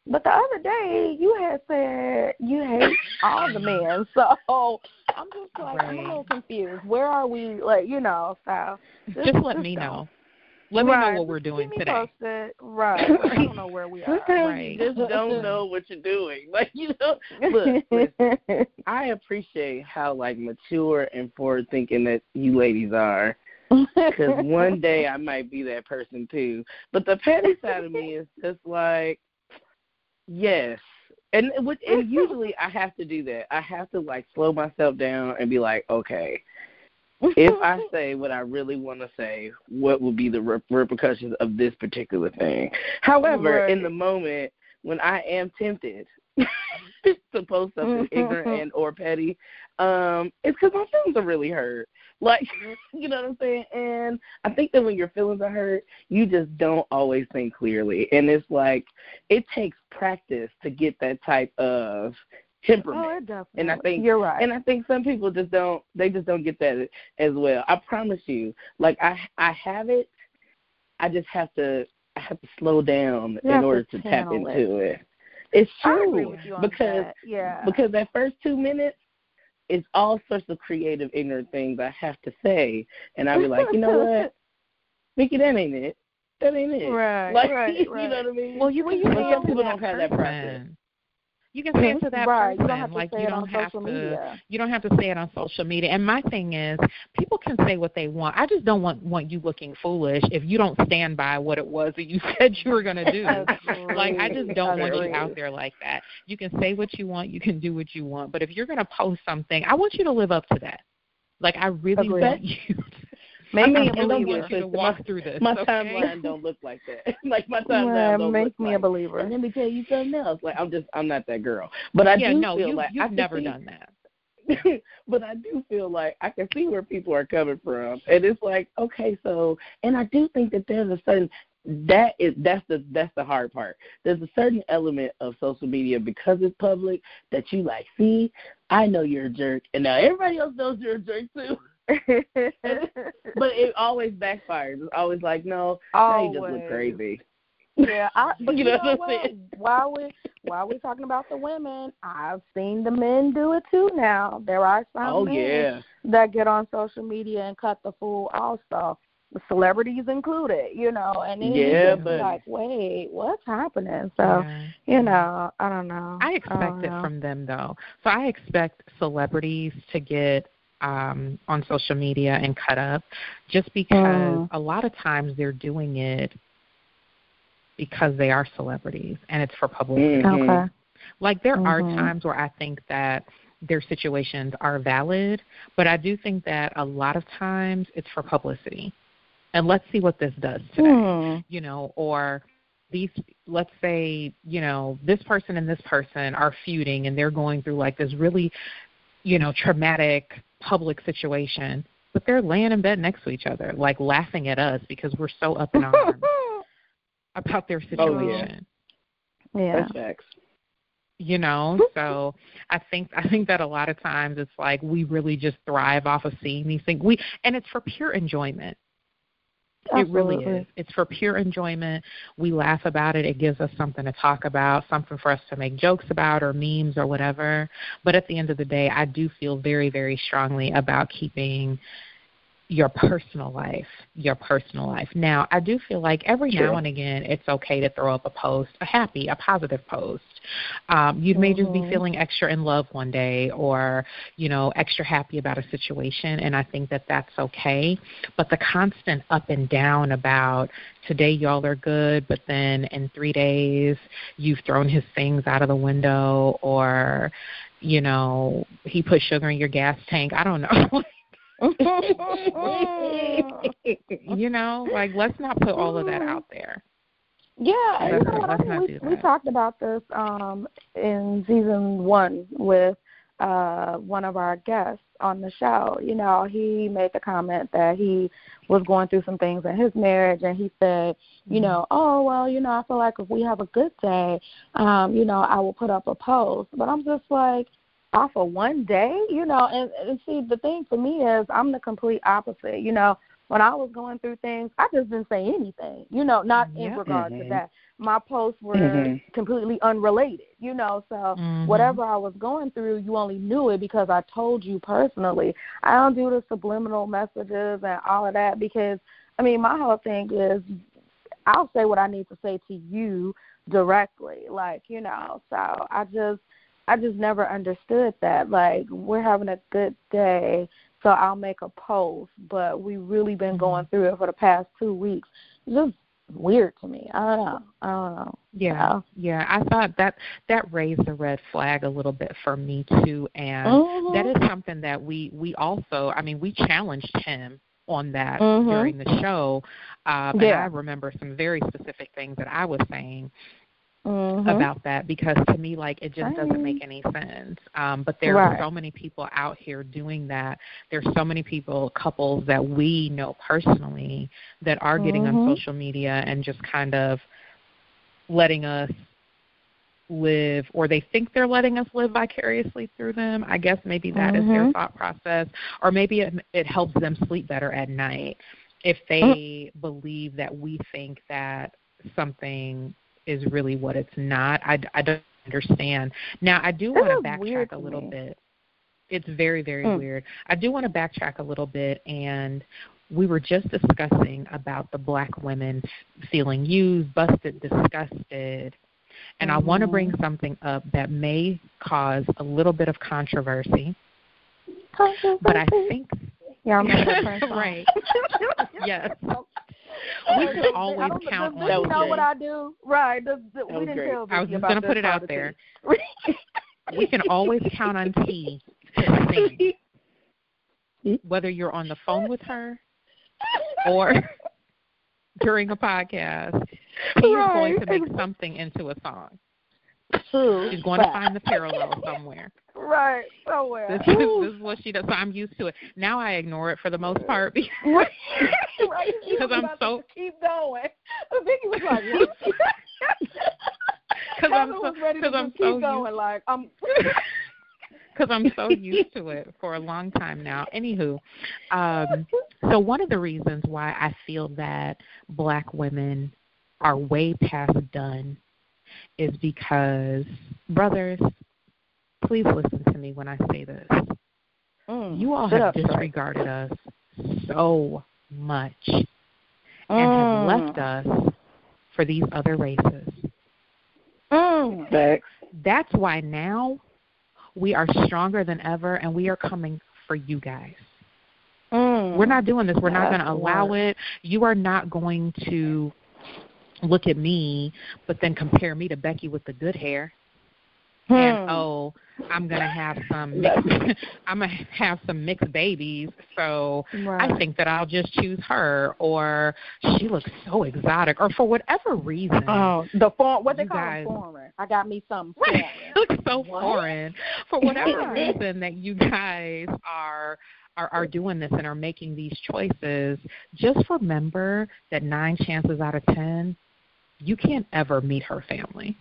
but the other day you had said you hate all the men, (laughs) so I'm just like right. I'm a little confused. Where are we? Like you know, so just, just let just me know. Let right. me know what we're doing today. Posted. Right. I don't know where we (laughs) are. right. You just don't know what you're doing. (laughs) Like you know, look, listen, (laughs) I appreciate how like mature and forward thinking that you ladies are. Because one day I might be that person too. But the petty side of me is just like, yes, and and usually I have to do that. I have to like slow myself down and be like, okay, if I say what I really want to say, what will be the re- repercussions of this particular thing? However, right. in the moment when I am tempted (laughs) to post something ignorant and or petty, um, it's because my feelings are really hurt. (laughs) Like, you know what I'm saying? And I think that when your feelings are hurt, you just don't always think clearly. And it's like it takes practice to get that type of temperament. Oh, definitely. And I think you're right. And I think some people just don't. They just don't get that as well. I promise you. Like I, I have it. I just have to. I have to slow down you in order to, tap into it. It's true because yeah. because that first two minutes, it's all sorts of creative, ignorant things I have to say, and I'll be like, you know what, (laughs) Mickey, that ain't it. That ain't it. Right, like, right, (laughs) right. you know what I mean? Well, you, well, you some people don't have that process. You can say it to that right. person. You don't have to like say you don't on have social to. Media. You don't have to say it on social media. And my thing is, people can say what they want. I just don't want want you looking foolish if you don't stand by what it was that you (laughs) said you were going to do. like I just don't want you out there like that. You can say what you want. You can do what you want. But if you're going to post something, I want you to live up to that. Like I really Agreed. want (laughs) you Make me a believer. You to walk my, through this. My okay? timeline don't look like that. (laughs) like my timeline yeah, don't make look me like. a believer. And let me tell you something else. Like I'm just I'm not that girl. But I yeah, do no, feel you, like you've I never see, done that. (laughs) but I do feel like I can see where people are coming from, and it's like okay, so and I do think that there's a certain that is that's the that's the hard part. There's a certain element of social media because it's public that you like. See, I know you're a jerk, and now everybody else knows you're a jerk too. But it always backfires. It's always like, no, always. now you just look crazy. Yeah, I, (laughs) but you, you know, know what I'm? While we while we're talking about the women, I've seen the men do it too. Now there are some oh, men yeah. that get on social media and cut the fool also, celebrities included. You know, and then yeah, but... but like, wait, what's happening? So yeah. you know, I don't know. I expect I it know. from them though. So I expect celebrities to get um, on social media and cut up just because Mm. a lot of times they're doing it because they are celebrities and it's for publicity. Mhm. Okay. Like there are Mhm. times where I think that their situations are valid, but I do think that a lot of times it's for publicity. And let's see what this does today. Hmm. You know, or these let's say, you know, this person and this person are feuding and they're going through like this really, you know, traumatic public situation, but they're laying in bed next to each other, like laughing at us because we're so up in arms (laughs) about their situation. Oh, yeah. Yeah. That's facts. You know, so I think I think that a lot of times it's like we really just thrive off of seeing these things. We and it's for pure enjoyment. It really is. It's for pure enjoyment. We laugh about it. It gives us something to talk about, something for us to make jokes about or memes or whatever. But at the end of the day, I do feel very, very strongly about keeping your personal life, your personal life. Now, I do feel like every Sure. now and again it's okay to throw up a post, a happy, a positive post. Um, you may just be Mhm. feeling extra in love one day or, you know, extra happy about a situation, and I think that that's okay. But the constant up and down about today y'all are good, but then in three days you've thrown his things out of the window or, you know, he put sugar in your gas tank. I don't know. (laughs) (laughs) you know, like let's not put all of that out there. Yeah, you know what? I not we we talked about this um in season one with uh one of our guests on the show. You know, he made the comment that he was going through some things in his marriage and he said, you Mm-hmm. know, oh well, you know, I feel like if we have a good day, um, you know, I will put up a post. But I'm just like off of one day, you know, and, and see the thing for me is I'm the complete opposite. You know, when I was going through things, I just didn't say anything. You know, not in Yeah. regard to Mhm. that. My posts were Mhm. completely unrelated. You know, so Mhm. whatever I was going through, you only knew it because I told you personally. I don't do the subliminal messages and all of that because I mean my whole thing is I'll say what I need to say to you directly. Like, you know, so I just I just never understood that. Like, we're having a good day, so I'll make a post, but we've really been Mhm. going through it for the past two weeks. It's just weird to me. I don't know. I don't know. Yeah, yeah. I thought that that raised the red flag a little bit for me too, and Mhm. that is something that we we also. I mean, we challenged him on that Mhm. during the show. And Yeah. I remember some very specific things that I was saying Mhm. about that because to me, like, it just doesn't make any sense. Um, but there Right. are so many people out here doing that. There's so many people, couples that we know personally that are getting on Mhm. social media and just kind of letting us live or they think they're letting us live vicariously through them. I guess maybe that is their Mhm. thought process or maybe it, it helps them sleep better at night if they believe that we think that something is really what it's not. I, I don't understand. Now, I do want to backtrack a little bit. It's very, very Mm. weird. I do want to backtrack a little bit and we were just discussing about the black women feeling used, busted, disgusted. And I want to bring something up that may cause a little bit of controversy, but I think Yeah, I remember that Prince right. (laughs) Yes. We can always I don't- count does on Vicky That know what I do? Right. Does, does, we didn't great. tell I was Vicky just about gonna put it out there. we can always count on T to sing, (laughs) whether you're on the phone with her or during a podcast. T is going to make something into a song. True. She's going to find the parallel somewhere. (laughs) Right. Somewhere. This is, this is what she does. So I'm used to it. Now I ignore it for the most (laughs) part (laughs) because right. I'm so- keep going. Vicky was like, what? Cause I'm so, was ready to cause I'm so going. Like, I'm. because I'm so used to it for a long time now. Anywho, um, so one of the reasons why I feel that black women are way past done is because, brothers, please listen to me when I say this. Mm, You all have up straight. disregarded us so much and Mm. have left us for these other races. Mm. Facts. That's why now we are stronger than ever and we are coming for you guys. Mm. We're not doing this. We're not going to allow it. You are not going to look at me, but then compare me to Becky with the good hair. And Hmm. oh, I'm gonna have some mixed, (laughs) I'm gonna have some mixed babies, so Right. I think that I'll just choose her. Or she looks so exotic, or for whatever reason, Oh, the form. What they call guys- foreign. I got me something (laughs) Right. foreign. Looks so What? foreign. For (laughs) whatever reason that you guys are are are doing this and are making these choices, just remember that nine chances out of ten, you can't ever meet her family.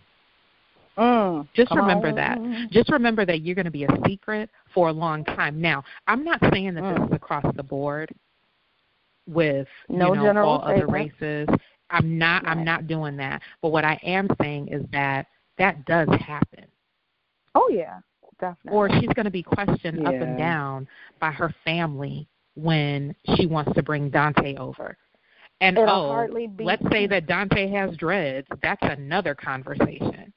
Mm, Just remember on. that. Just remember that you're going to be a secret for a long time. Now, I'm not saying that Mm. this is across the board with No you know general all other races. I'm not I'm not doing that. But what I am saying is that that does happen. Oh yeah, definitely. Or she's going to be questioned up and down by her family when she wants to bring Dante over. And It'll oh, hardly be- let's say (laughs) that Dante has dreads. That's another conversation.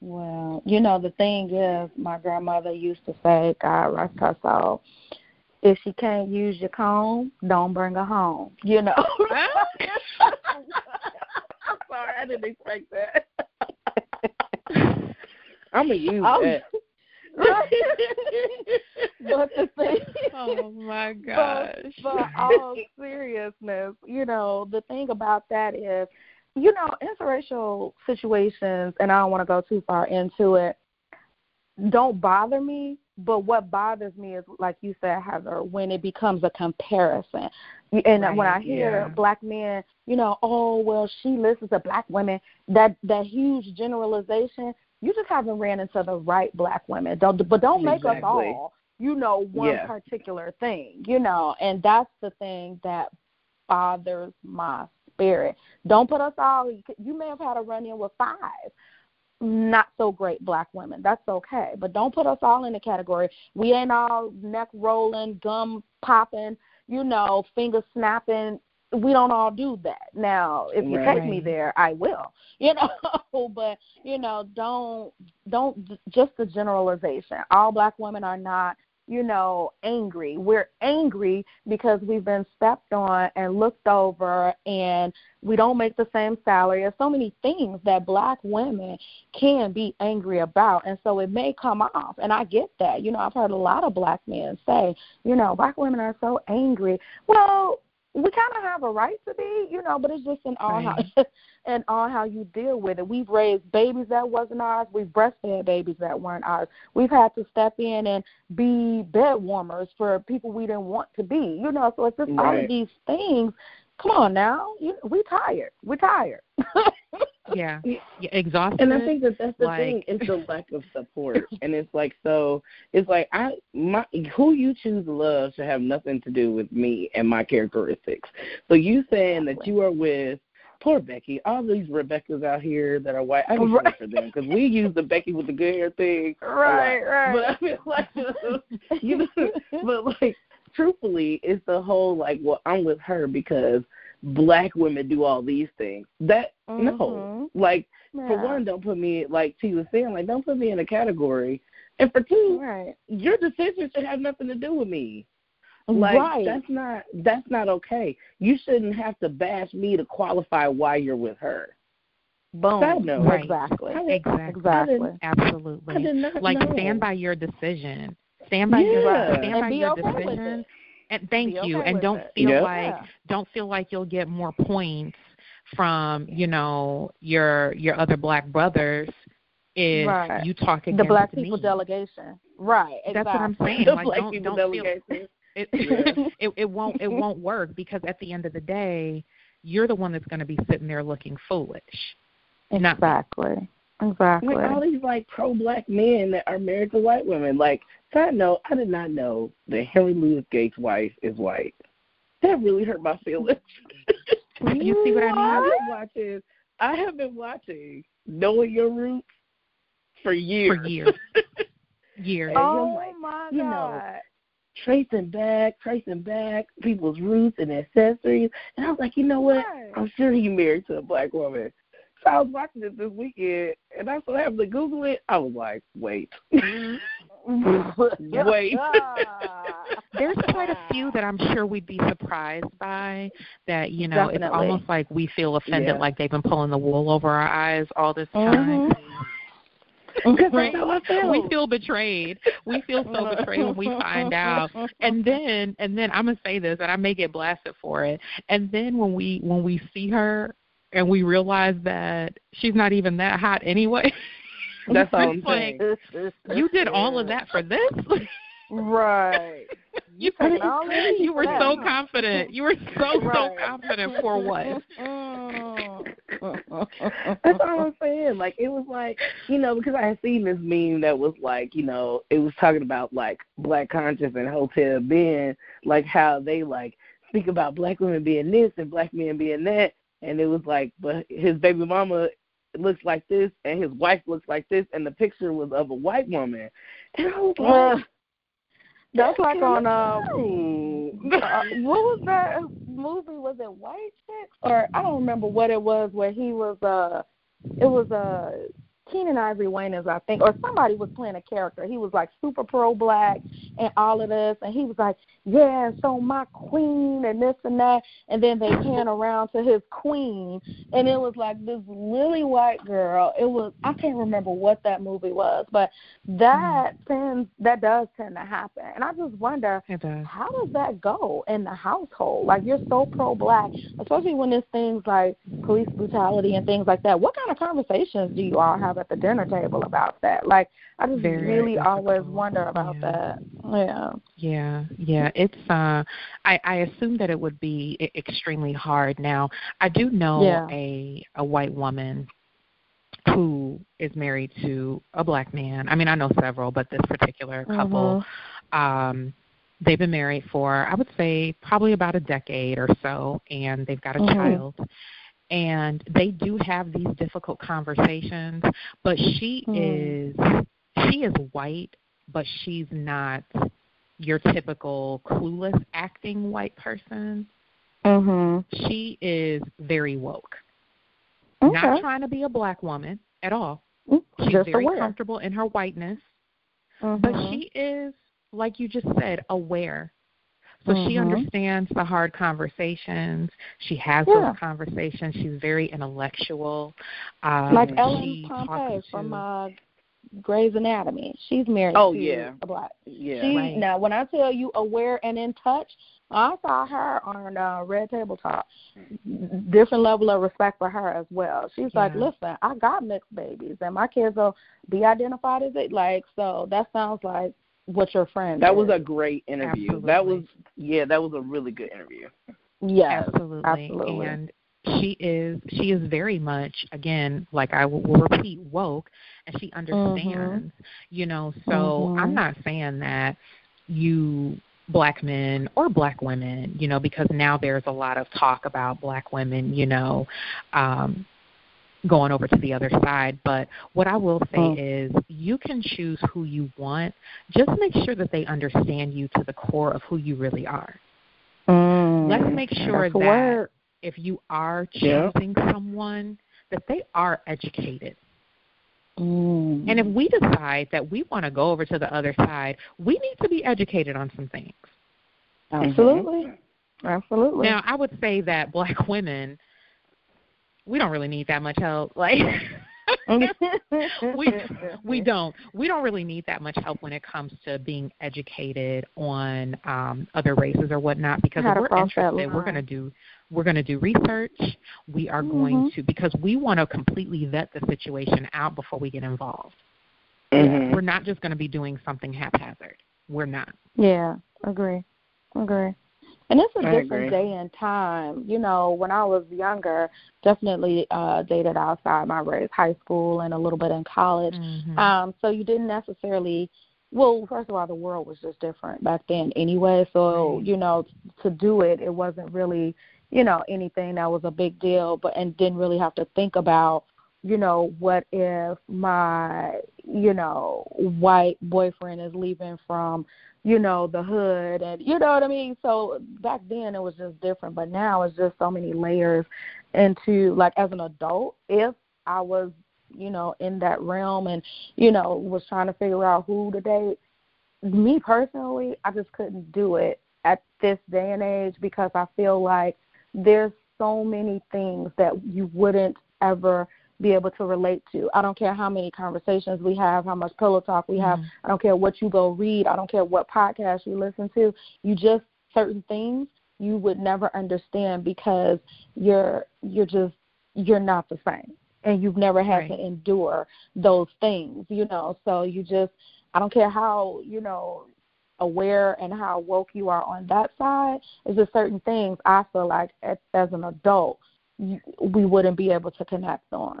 Well, you know, the thing is, my grandmother used to say, God rest her soul, if she can't use your comb, don't bring her home. (laughs) You know. (laughs) I'm sorry, I didn't expect that. I'm gonna use Oh, that. Right. (laughs) but the thing (laughs) Oh my gosh. but all seriousness, you know, the thing about that is, you know, interracial situations, and I don't want to go too far into it, don't bother me. But what bothers me is, like you said, Heather, when it becomes a comparison. And when I hear yeah. black men, you know, oh well, she listens to black women. That that huge generalization. You just haven't ran into the right black women. Don't, but don't make us all, you know, one Yeah. particular thing. You know, and that's the thing that bothers my spirit. Don't put us all. You may have had a run in with five not so great black women. That's okay. But don't put us all in the category. We ain't all neck rolling, gum popping, you know, finger snapping. We don't all do that. Now, if you take me there, I will. (laughs) You know, (laughs) but you know, don't don't just the generalization. All black women are not you know, angry. We're angry because we've been stepped on and looked over and we don't make the same salary. There's so many things that black women can be angry about and so it may come off and I get that. You know, I've heard a lot of black men say, you know, black women are so angry. Well, we kind of have a right to be, you know, but it's just in all how and (laughs) all how you deal with it. We've raised babies that wasn't ours. We've breastfed babies that weren't ours. We've had to step in and be bed warmers for people we didn't want to be. You know, so it's just all of these things. Come on now, you, we tired. We're tired. (laughs) Yeah. (laughs) yeah. Exhausted. And I think that that's the like- thing is the lack of support, and it's like so. It's like I my who you choose to love should have nothing to do with me and my characteristics. So you saying that you are with poor Becky, all these Rebeccas out here that are white. I can Right. for them because we use the Becky with the good hair thing. Right, right. But I mean, like (laughs) you know, (laughs) but like truthfully, it's the whole like, well, I'm with her because black women do all these things. That no, Mhm. like for one, don't put me like T was saying, like don't put me in a category, and for two, right. your decision should have nothing to do with me. Like right. that's not that's not okay. You shouldn't have to bash me to qualify why you're with her. Boom. Side note. Right. Exactly. I didn't- Exactly. Exactly. I Absolutely. did not Like know. stand by your decision. Stand by your stand And by be your okay with decision. It. And thank Be you. okay and don't it. feel Yep. like Yeah. don't feel like you'll get more points from, you know, your your other black brothers if Right. you talk against The black me. people delegation. Right. Exactly. That's what I'm saying. The (laughs) Like black don't people don't feel delegation. it, Yeah. (laughs) it it won't it won't work because at the end of the day, you're the one that's going to be sitting there looking foolish. Not me. Exactly. Exactly. Like all these like pro black men that are married to white women. Like side note, I did not know that Henry Louis Gates' wife is white. That really hurt my feelings. (laughs) You see what I mean? I've been watching I have been watching Knowing Your Roots for years. For years. (laughs) Years. Oh like, my you god. know, tracing back, tracing back people's roots and ancestries. And I was like, you know what? Right. I'm sure he married to a black woman. I was watching it this weekend, and I so have to Google it. I was like, wait, (laughs) wait. (laughs) There's quite a few that I'm sure we'd be surprised by that, you know, it's almost like we feel offended Yeah. like they've been pulling the wool over our eyes all this time. Mhm. (laughs) Right. that's how I feel. We feel betrayed. We feel so betrayed when we find out. And then and then I'm gonna say this and I may get blasted for it. And then when we when we see her and we realize that she's not even that hot anyway. (laughs) That's all (laughs) I'm like saying. you did all of that for this? Right. (laughs) you you were so confident. You were so so confident for what? That's all I'm saying. Like it was like you know because I had seen this meme that was like you know it was talking about like black conscious and Hotep men, like how they like speak about black women being this and black men being that, and it was like but his baby mama looks like this and his wife looks like this, and the picture was of a white woman, and I was like. That's like on um, (laughs) uh, what was that movie? Was it White Chicks or I don't remember what it was where he was uh, it was uh Keenen Ivory Wayans, I think, or somebody was playing a character. He was like super pro black and all of this, and he was like, "Yeah, so my queen and this and that," and then they pan around to his queen, and it was like this lily white girl. It was I can't remember what that movie was, but that mm. tends that does tend to happen, and I just wonder how does that go in the household? Like you're so pro black, especially when there's things like police brutality and things like that. What kind of conversations do you all have? Have at the dinner table about that. Like I just Very really difficult. always wonder about yeah. that. Yeah. Yeah, yeah. It's uh I I assume that it would be extremely hard. Now, I do know yeah. a a white woman who is married to a black man. I mean, I know several, but this particular couple mm-hmm. um they've been married for I would say probably about a decade or so and they've got a mm-hmm. child and they do have these difficult conversations but she mm. is she is white but she's not your typical clueless acting white person mhm she is very woke okay. not trying to be a black woman at all mm, she's just very aware. comfortable in her whiteness mm-hmm. but she is like you just said aware so mm-hmm. she understands the hard conversations. She has yeah. those conversations. She's very intellectual. Um, like Ellen she Pompeo to, from uh, Grey's Anatomy. She's married oh, to yeah. a black. Yeah. She, right. Now, when I tell you aware and in touch, I saw her on uh, Red Table Talk. Different level of respect for her as well. She's yeah. like, listen, I got mixed babies, and my kids will be identified as it. Like, so that sounds like what your friend. That did. was a great interview. Absolutely. That was yeah, that was a really good interview. Yes, absolutely. absolutely. And she is she is very much again like I will, will repeat woke, and she understands. Mm-hmm. You know, so mm-hmm. I'm not saying that you black men or black women, you know, because now there's a lot of talk about black women, you know, um, going over to the other side. But what I will say mm. is you can choose who you want. Just make sure that they understand you to the core of who you really are. Mm. Let's make sure That's that if you are Yeah. choosing someone, that they are educated. Mm. And if we decide that we want to go over to the other side, we need to be educated on some things. absolutely, absolutely. Now, I would say that black women, we don't really need that much help. Like, (laughs) we we don't we don't really need that much help when it comes to being educated on um, other races or whatnot because if we're interested we're going to do we're going to do research we are going Mhm. to because we want to completely vet the situation out before we get involved Mhm. we're not just going to be doing something haphazard we're not Yeah, agree, agree. And it's a I different agree. day and time. You know, when I was younger, definitely uh dated outside my race, high school and a little bit in college. Mhm. Um, so you didn't necessarily well, first of all, the world was just different back then anyway. So, Right. you know, to do it it wasn't really, you know, anything that was a big deal, but and didn't really have to think about you know, what if my, you know, white boyfriend is leaving from, you know, the hood and you know what I mean? So back then it was just different, but now it's just so many layers into like as an adult, if I was, you know, in that realm and, you know, was trying to figure out who to date, me personally, I just couldn't do it at this day and age because I feel like there's so many things that you wouldn't ever be able to relate to. I don't care how many conversations we have, how much pillow talk we have. Mhm. I don't care what you go read. I don't care what podcast you listen to. You just certain things you would never understand because you're you're just you're not the same and you've never had Right. to endure those things, you know. So you just I don't care how, you know, aware and how woke you are on that side. It's just certain things I feel like as, as an adult we wouldn't be able to connect on.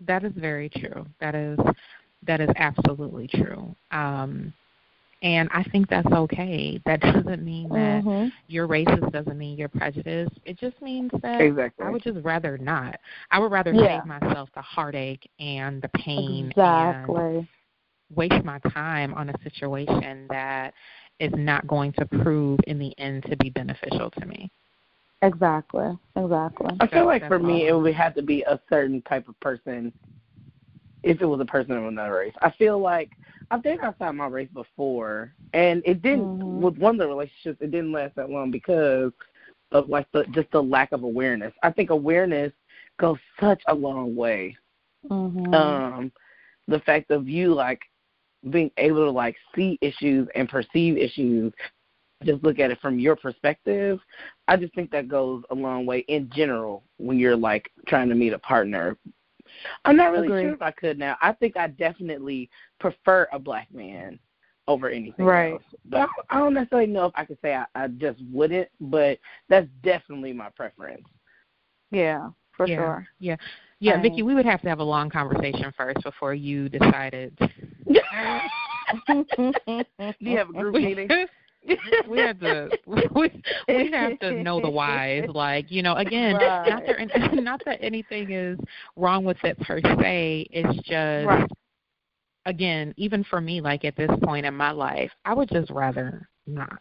That is very true. That is that is absolutely true. Um, and I think that's okay. That (laughs) doesn't mean that mm-hmm. you're racist. Doesn't mean you're prejudiced. It just means that exactly. I would just rather not. I would rather yeah. save myself the heartache and the pain exactly. and waste my time on a situation that is not going to prove in the end to be beneficial to me. Exactly. Exactly. I feel like for me, it would have to be a certain type of person. If it was a person of another race, I feel like I've dated outside my race before, and it didn't. Mm-hmm. With one of the relationships, it didn't last that long because of like the just the lack of awareness. I think awareness goes such a long way. Mm-hmm. Um, the fact of you like being able to like see issues and perceive issues just look at it from your perspective i just think that goes a long way in general when you're like trying to meet a partner i'm not really Agreed. sure if i could now i think i definitely prefer a black man over anything Right. else but I, I don't necessarily know if i could say I, I just wouldn't but that's definitely my preference Yeah, for yeah. sure. Yeah. Yeah, Right. Vicky, we would have to have a long conversation first before you decided. (laughs) (laughs) do you have a group (laughs) meeting we have to (laughs) we, we have to know the whys like you know again Right. not that (laughs) not that anything is wrong with it per se it's just Right. again even for me like at this point in my life i would just rather not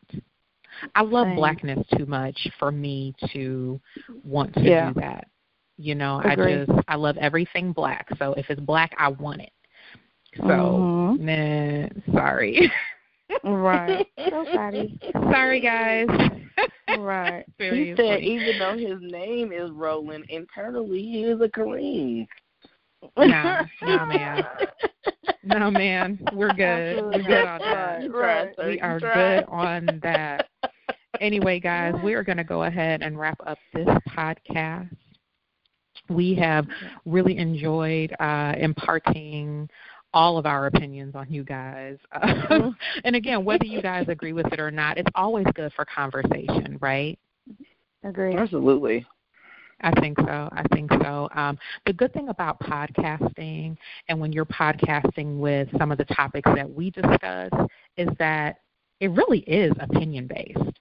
i love Same. blackness too much for me to want to Yeah. do that you know Agree. i just i love everything black so if it's black i want it so Mhm. nah sorry (laughs) Right. (laughs) So sorry. Sorry, guys. Right. (laughs) he said even though his name is Roland, internally he is a Kareem. No, no, man. No, man. We're good. We're good on that. You tried, sir. We are good on that. Anyway, guys, we are going to go ahead and wrap up this podcast. We have really enjoyed uh, imparting all of our opinions on you guys. Uh, (laughs) and again, whether you guys agree with it or not, it's always good for conversation, right? Agreed. Absolutely. I think so. I think so. Um, the good thing about podcasting and when you're podcasting with some of the topics that we discuss is that it really is opinion based.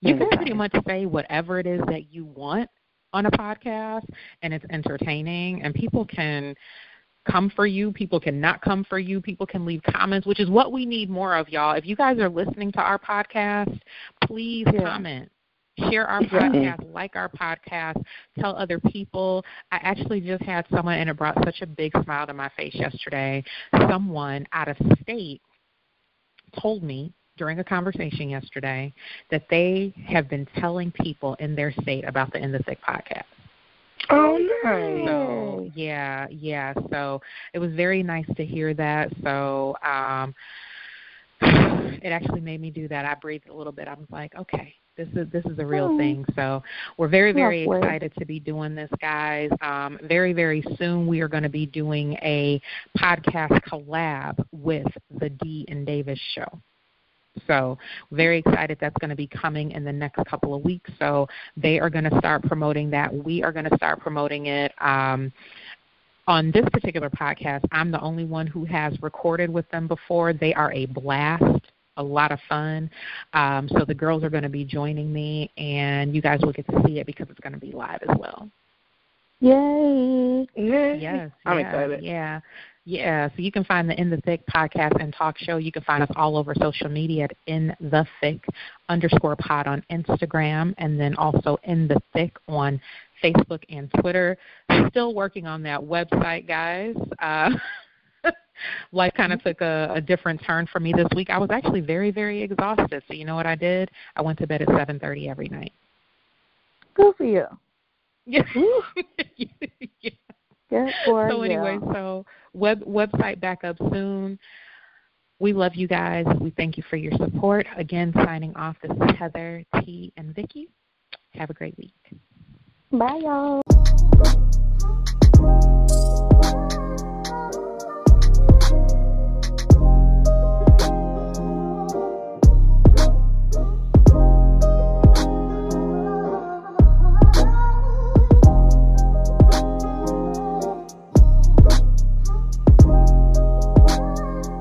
You can pretty much say whatever it is that you want on a podcast and it's entertaining and people can come for you, people can not come for you, people can leave comments, which is what we need more of y'all. If you guys are listening to our podcast, please Yeah. comment share our podcast, like our podcast, tell other people. I actually just had someone, and it brought such a big smile to my face yesterday. Someone out of state told me during a conversation yesterday that they have been telling people in their state about the In the Thick podcast. Oh, nice. So yeah, yeah. So it was very nice to hear that. So um (sighs) it actually made me do that. I breathed a little bit. I was like, okay, this is this is a real Oh. thing. So we're very very Lovely. excited to be doing this, guys. Um, very very soon we are going to be doing a podcast collab with the D and Davis show. So very excited that's going to be coming in the next couple of weeks. So they are going to start promoting that. We are going to start promoting it. Um, on this particular podcast, I'm the only one who has recorded with them before. They are a blast, a lot of fun. Um, so the girls are going to be joining me, and you guys will get to see it because it's going to be live as well. Yay. Yay. Yes, I'm yeah, excited. Yeah, yeah. So you can find the In the Thick podcast and talk show. You can find us all over social media at In the Thick underscore Pod on Instagram, and then also In the Thick on Facebook and Twitter. Still working on that website, guys. Uh, (laughs) life kind of took a, a different turn for me this week. I was actually very, very exhausted. So you know what I did? I went to bed at seven thirty every night. Good for you. (laughs) Yeah. (laughs) yeah. Good for so you. anyway, so web website back up soon. We love you guys. We thank you for your support. Again, signing off. This is Heather, T, and Vicky. Have a great week. Bye, y'all.